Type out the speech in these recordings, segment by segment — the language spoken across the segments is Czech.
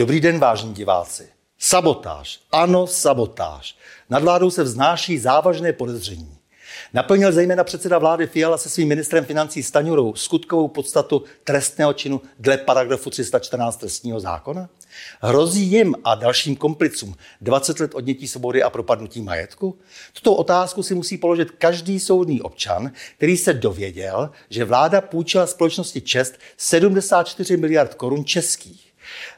Dobrý den, vážní diváci. Sabotáž. Ano, sabotáž. Nad vládou se vznáší závažné podezření. Naplnil zejména předseda vlády Fiala se svým ministrem financí Staňurou skutkovou podstatu trestného činu dle paragrafu 314 trestního zákona? Hrozí jim a dalším komplicům 20 let odnětí svobody a propadnutí majetku? Tuto otázku si musí položit každý soudný občan, který se dověděl, že vláda půjčila společnosti Čest 74 miliard korun českých.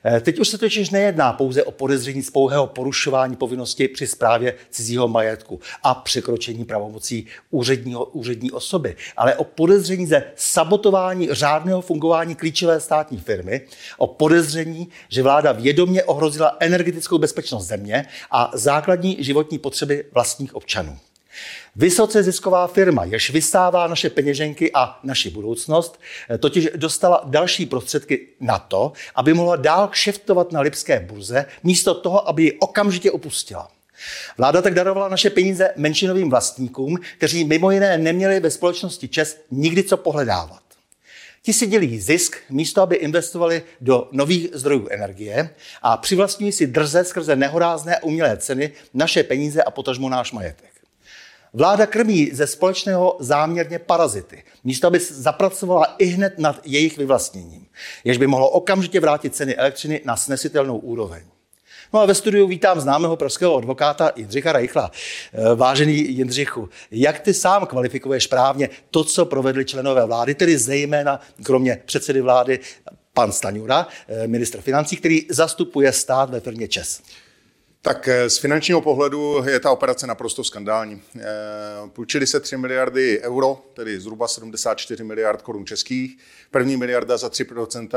Eh, teď už se totiž nejedná pouze o podezření z pouhého porušování povinnosti při správě cizího majetku a překročení pravomocí úředního, úřední osoby, ale o podezření ze sabotování řádného fungování klíčové státní firmy, o podezření, že vláda vědomě ohrozila energetickou bezpečnost země a základní životní potřeby vlastních občanů. Vysoce zisková firma, jež vystává naše peněženky a naši budoucnost, eh, totiž dostala další prostředky na to, aby mohla dál kšeftovat na Lipské burze, místo toho, aby ji okamžitě opustila. Vláda tak darovala naše peníze menšinovým vlastníkům, kteří mimo jiné neměli ve společnosti ČES nikdy co pohledávat. Ti si dělí zisk místo, aby investovali do nových zdrojů energie a přivlastňují si drze skrze nehorázné umělé ceny naše peníze a potažmo náš majetek. Vláda krmí ze společného záměrně parazity, místo aby zapracovala i hned nad jejich vyvlastněním, jež by mohlo okamžitě vrátit ceny elektřiny na snesitelnou úroveň. No a ve studiu vítám známého pražského advokáta Jindřicha Reichla. Eh, vážený Jindřichu, jak ty sám kvalifikuješ právně to, co provedli členové vlády, tedy zejména kromě předsedy vlády pan Staňura, eh, ministr financí, který zastupuje stát ve firmě ČES? Tak eh, z finančního pohledu je ta operace naprosto skandální. Eh, půjčili se 3 miliardy euro, tedy zhruba 74 miliard korun českých. První miliarda za 3%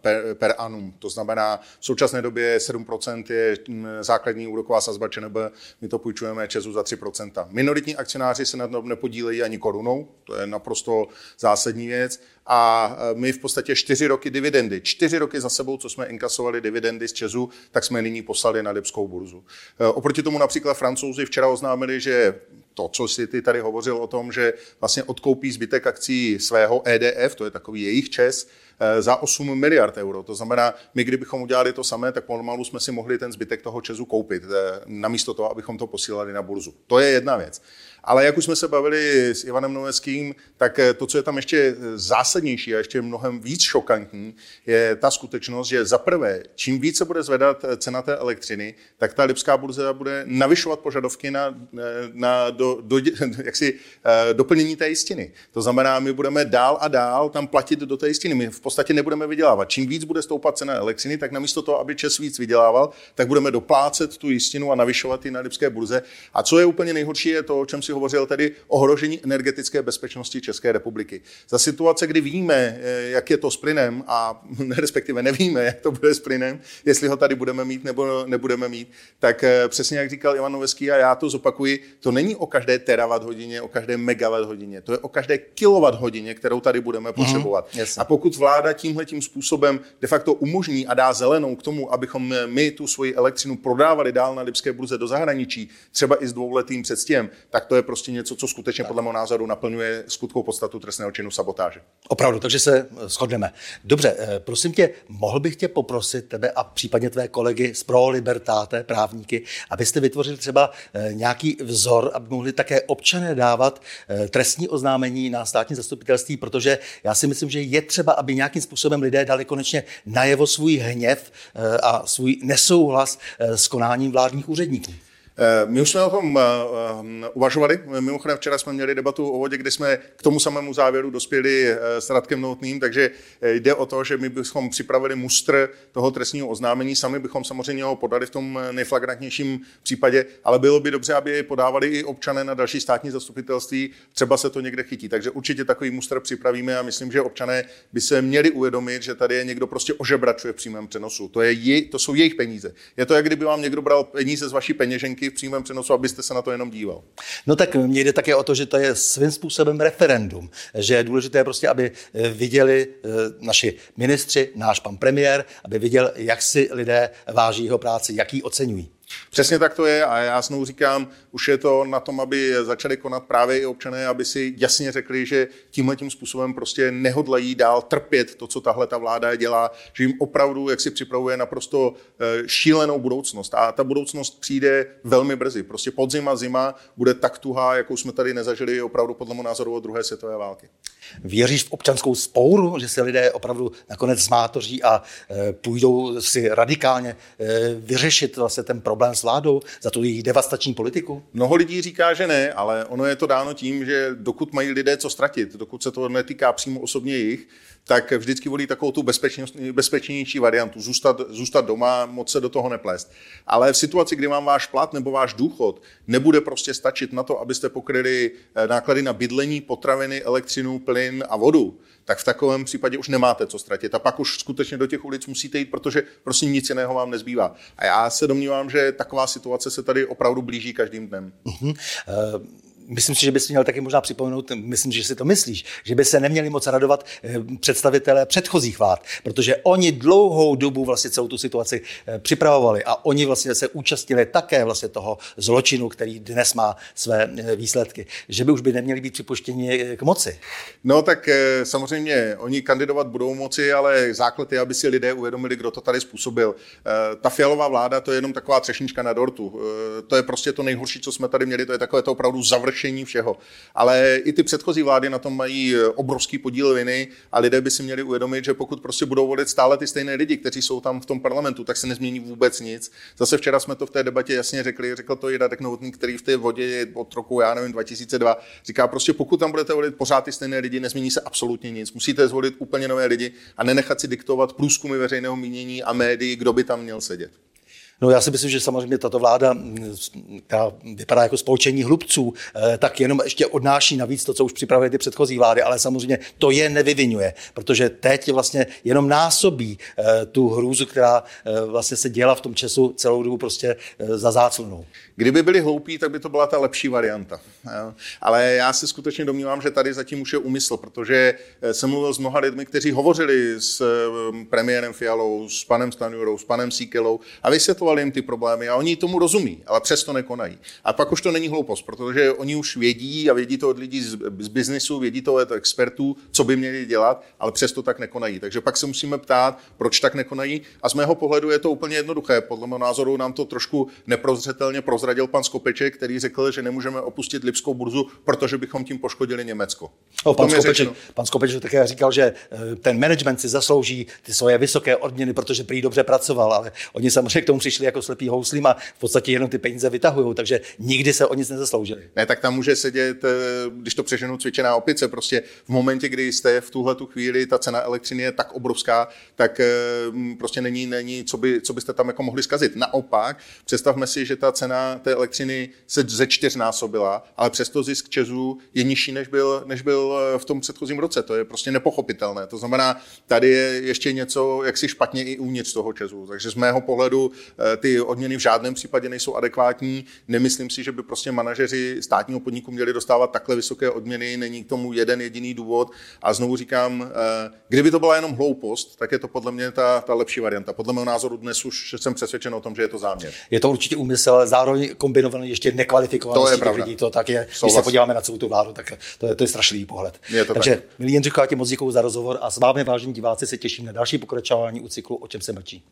per, per annum. To znamená, v současné době 7% je mm, základní úroková sazba ČNB, my to půjčujeme Česu za 3%. Minoritní akcionáři se na tom nepodílejí ani korunou, to je naprosto zásadní věc. A e, my v podstatě čtyři roky dividendy, čtyři roky za sebou, co jsme inkasovali dividendy z Česu, tak jsme nyní poslali na Lipskou burzu. E, oproti tomu například francouzi včera oznámili, že to, co si ty tady hovořil o tom, že vlastně odkoupí zbytek akcí svého EDF, to je takový jejich čes, eh, za 8 miliard euro. To znamená, my kdybychom udělali to samé, tak pomalu jsme si mohli ten zbytek toho Česu koupit, eh, namísto toho, abychom to posílali na burzu. To je jedna věc. Ale jak už jsme se bavili s Ivanem Noveckým, tak eh, to, co je tam ještě zásadnější a ještě mnohem víc šokantní, je ta skutečnost, že za prvé, čím více bude zvedat cena té elektřiny, tak ta Lipská burza bude navyšovat požadavky na, na do do, jaksi, doplnění té jistiny. To znamená, my budeme dál a dál tam platit do té jistiny. My v podstatě nebudeme vydělávat. Čím víc bude stoupat cena elektřiny, tak namísto toho, aby Čes víc vydělával, tak budeme doplácet tu jistinu a navyšovat ji na Lipské burze. A co je úplně nejhorší, je to, o čem si hovořil, tedy ohrožení energetické bezpečnosti České republiky. Za situace, kdy víme, eh, jak je to s plynem a respektive nevíme, jak to bude s plynem, jestli ho tady budeme mít nebo nebudeme mít, tak eh, přesně jak říkal Ivan Noveský a já to zopakuji, to není o každé terawatt hodině, o každé megawatt hodině. To je o každé kilowatt hodině, kterou tady budeme mhm, potřebovat. Mm, a pokud vláda tímhle tím způsobem de facto umožní a dá zelenou k tomu, abychom my tu svoji elektřinu prodávali dál na Lipské burze do zahraničí, třeba i s dvouletým předstěm, tak to je prostě něco, co skutečně podle mého názoru naplňuje skutkou podstatu trestného činu sabotáže. Opravdu, takže se eh, shodneme. Dobře, eh, prosím tě, mohl bych tě poprosit tebe a případně tvé kolegy z Pro Libertáte, právníky, abyste vytvořili třeba eh, nějaký vzor, aby mohli také občané dávat trestní oznámení na státní zastupitelství, protože já si myslím, že je třeba, aby nějakým způsobem lidé dali konečně najevo svůj hněv eh, a svůj nesouhlas eh, s konáním vládních úředníků. Eh, my už jsme o tom eh, eh, uvažovali. Mimochodem včera jsme měli debatu o vodě, kde jsme k tomu samému závěru dospěli s Radkem Noutným, takže jde o to, že my bychom připravili mustr toho trestního oznámení. Sami bychom samozřejmě ho podali v tom nejflagrantnějším případě, ale bylo by dobře, aby je podávali i občané na další státní zastupitelství. Třeba se to někde chytí. Takže určitě takový mustr připravíme a myslím, že občané by se měli uvědomit, že tady je někdo prostě ožebračuje v přímém přenosu. To, je to jsou jejich peníze. Je to, jak kdyby vám někdo bral peníze z vaší peněženky v přímém přenosu, abyste se na to jenom díval. No tak mně jde také o to, že to je svým způsobem referendum, že je důležité prostě, aby eh, viděli eh, naši ministři, náš pan premiér, aby viděl, jak si lidé váží jeho práci, jak ji oceňují. Přesně tak to je a já znovu říkám, už je to na tom, aby začali konat právě i občané, aby si jasně řekli, že tímhle tím způsobem prostě nehodlají dál trpět to, co tahle ta vláda dělá, že jim opravdu, jak si připravuje naprosto eh, šílenou budoucnost. A ta budoucnost přijde velmi brzy. Prostě podzima, zima bude tak tuhá, jakou jsme tady nezažili opravdu podle mého názoru od druhé světové války. Věříš v občanskou spouru, že se lidé opravdu nakonec zmátoří a e, půjdou si radikálně e, vyřešit vlastně ten problém s vládou za tu jejich devastační politiku? Mnoho lidí říká, že ne, ale ono je to dáno tím, že dokud mají lidé co ztratit, dokud se to netýká přímo osobně jich, tak vždycky volí takovou tu bezpečnější variantu, zůstat, zůstat doma, moc se do toho neplést. Ale v situaci, kdy vám váš plat nebo váš důchod nebude prostě stačit na to, abyste pokryli e, náklady na bydlení, potraviny, elektřinu, plyn, plyn a vodu, tak v takovém případě už nemáte co ztratit. A pak už skutečně do těch ulic musíte jít, protože prostě nic jiného vám nezbývá. A já se domnívám, že taková situace se tady opravdu blíží každým dnem. Uh-huh. Uh myslím si, že bys měl taky možná připomenout, myslím, že si to myslíš, že by se neměli moc radovat eh, představitelé předchozích vlád, protože oni dlouhou dobu vlastně celou tu situaci eh, připravovali a oni vlastně se účastnili také vlastně toho zločinu, který dnes má své eh, výsledky, že by už by neměli být připuštěni k moci. No tak samozřejmě oni kandidovat budou moci, ale základ je, aby si lidé uvědomili, kdo to tady způsobil. Ta fialová vláda to je jenom taková třešnička na dortu. To je prostě to nejhorší, co jsme tady měli, to je takové to opravdu završ řešení všeho. Ale i ty předchozí vlády na tom mají eh, obrovský podíl viny a lidé by si měli uvědomit, že pokud prostě budou volit stále ty stejné lidi, kteří jsou tam v tom parlamentu, tak se nezmění vůbec nic. Zase včera jsme to v té debatě jasně řekli, řekl to i Radek Novotný, který v té vodě je od roku, já nevím, 2002, říká prostě, pokud tam budete volit pořád ty stejné lidi, nezmění se absolutně nic. Musíte zvolit úplně nové lidi a nenechat si diktovat průzkumy veřejného mínění a médií, kdo by tam měl sedět. No já si myslím, že samozřejmě tato vláda, která vypadá jako spolčení hlubců, eh, tak jenom ještě odnáší navíc to, co už připravuje ty předchozí vlády, ale samozřejmě to je nevyvinuje, protože teď vlastně jenom násobí eh, tu hrůzu, která eh, vlastně se děla v tom času celou dobu prostě za záclonou. Kdyby byli hloupí, tak by to byla ta lepší varianta. Ale já se skutečně domnívám, že tady zatím už je úmysl, protože jsem mluvil s mnoha lidmi, kteří hovořili s premiérem Fialou, s panem Stanjurou, s panem Síkelou a vysvětlovali, vysvětlovali jim ty problémy a oni tomu rozumí, ale přesto nekonají. A pak už to není hloupost, protože oni už vědí a vědí to od lidí z, z biznesu, vědí to od expertů, co by měli dělat, ale přesto tak nekonají. Takže pak se musíme ptát, proč tak nekonají. A z mého pohledu je to úplně jednoduché. Podle mého názoru nám to trošku neprozřetelně prozradil pan Skopeček, který řekl, že nemůžeme opustit Lipskou burzu, protože bychom tím poškodili Německo. No, pan, Skopeček, pan Skopeček také říkal, že eh, ten management si zaslouží ty svoje vysoké odměny, protože prý dobře pracoval, ale oni samozřejmě k tomu přišli přišli jako slepý houslím a v podstatě jenom ty peníze vytahují, takže nikdy se o nic nezasloužili. Ne, tak tam může sedět, eh, když to přeženu, cvičená opice. Prostě v momentě, kdy jste v tuhle tu chvíli, ta cena elektřiny je tak obrovská, tak eh, prostě není, není co, by, co byste tam jako mohli zkazit. Naopak, představme si, že ta cena té elektřiny se ze čtyřnásobila, ale přesto zisk Česu je nižší, než byl, než byl eh, v tom předchozím roce. To je prostě nepochopitelné. To znamená, tady je ještě něco jaksi špatně i uvnitř toho Česu. Takže z mého pohledu ty odměny v žádném případě nejsou adekvátní. Nemyslím si, že by prostě manažeři státního podniku měli dostávat takhle vysoké odměny, není k tomu jeden jediný důvod. A znovu říkám, eh, kdyby to byla jenom hloupost, tak je to podle mě ta, ta lepší varianta. Podle mého názoru dnes už jsem přesvědčen o tom, že je to záměr. Je to určitě úmysl, ale zároveň kombinovaný ještě nekvalifikovaný to je lidí. To tak je, když se podíváme na celou tu vládu, tak to je, to je strašlivý pohled. Je to Takže, tak. milí Jindřicho, já ti moc děkuji za rozhovor a s vámi, vážení diváci, se těším na další pokračování u cyklu O čem se mlčí.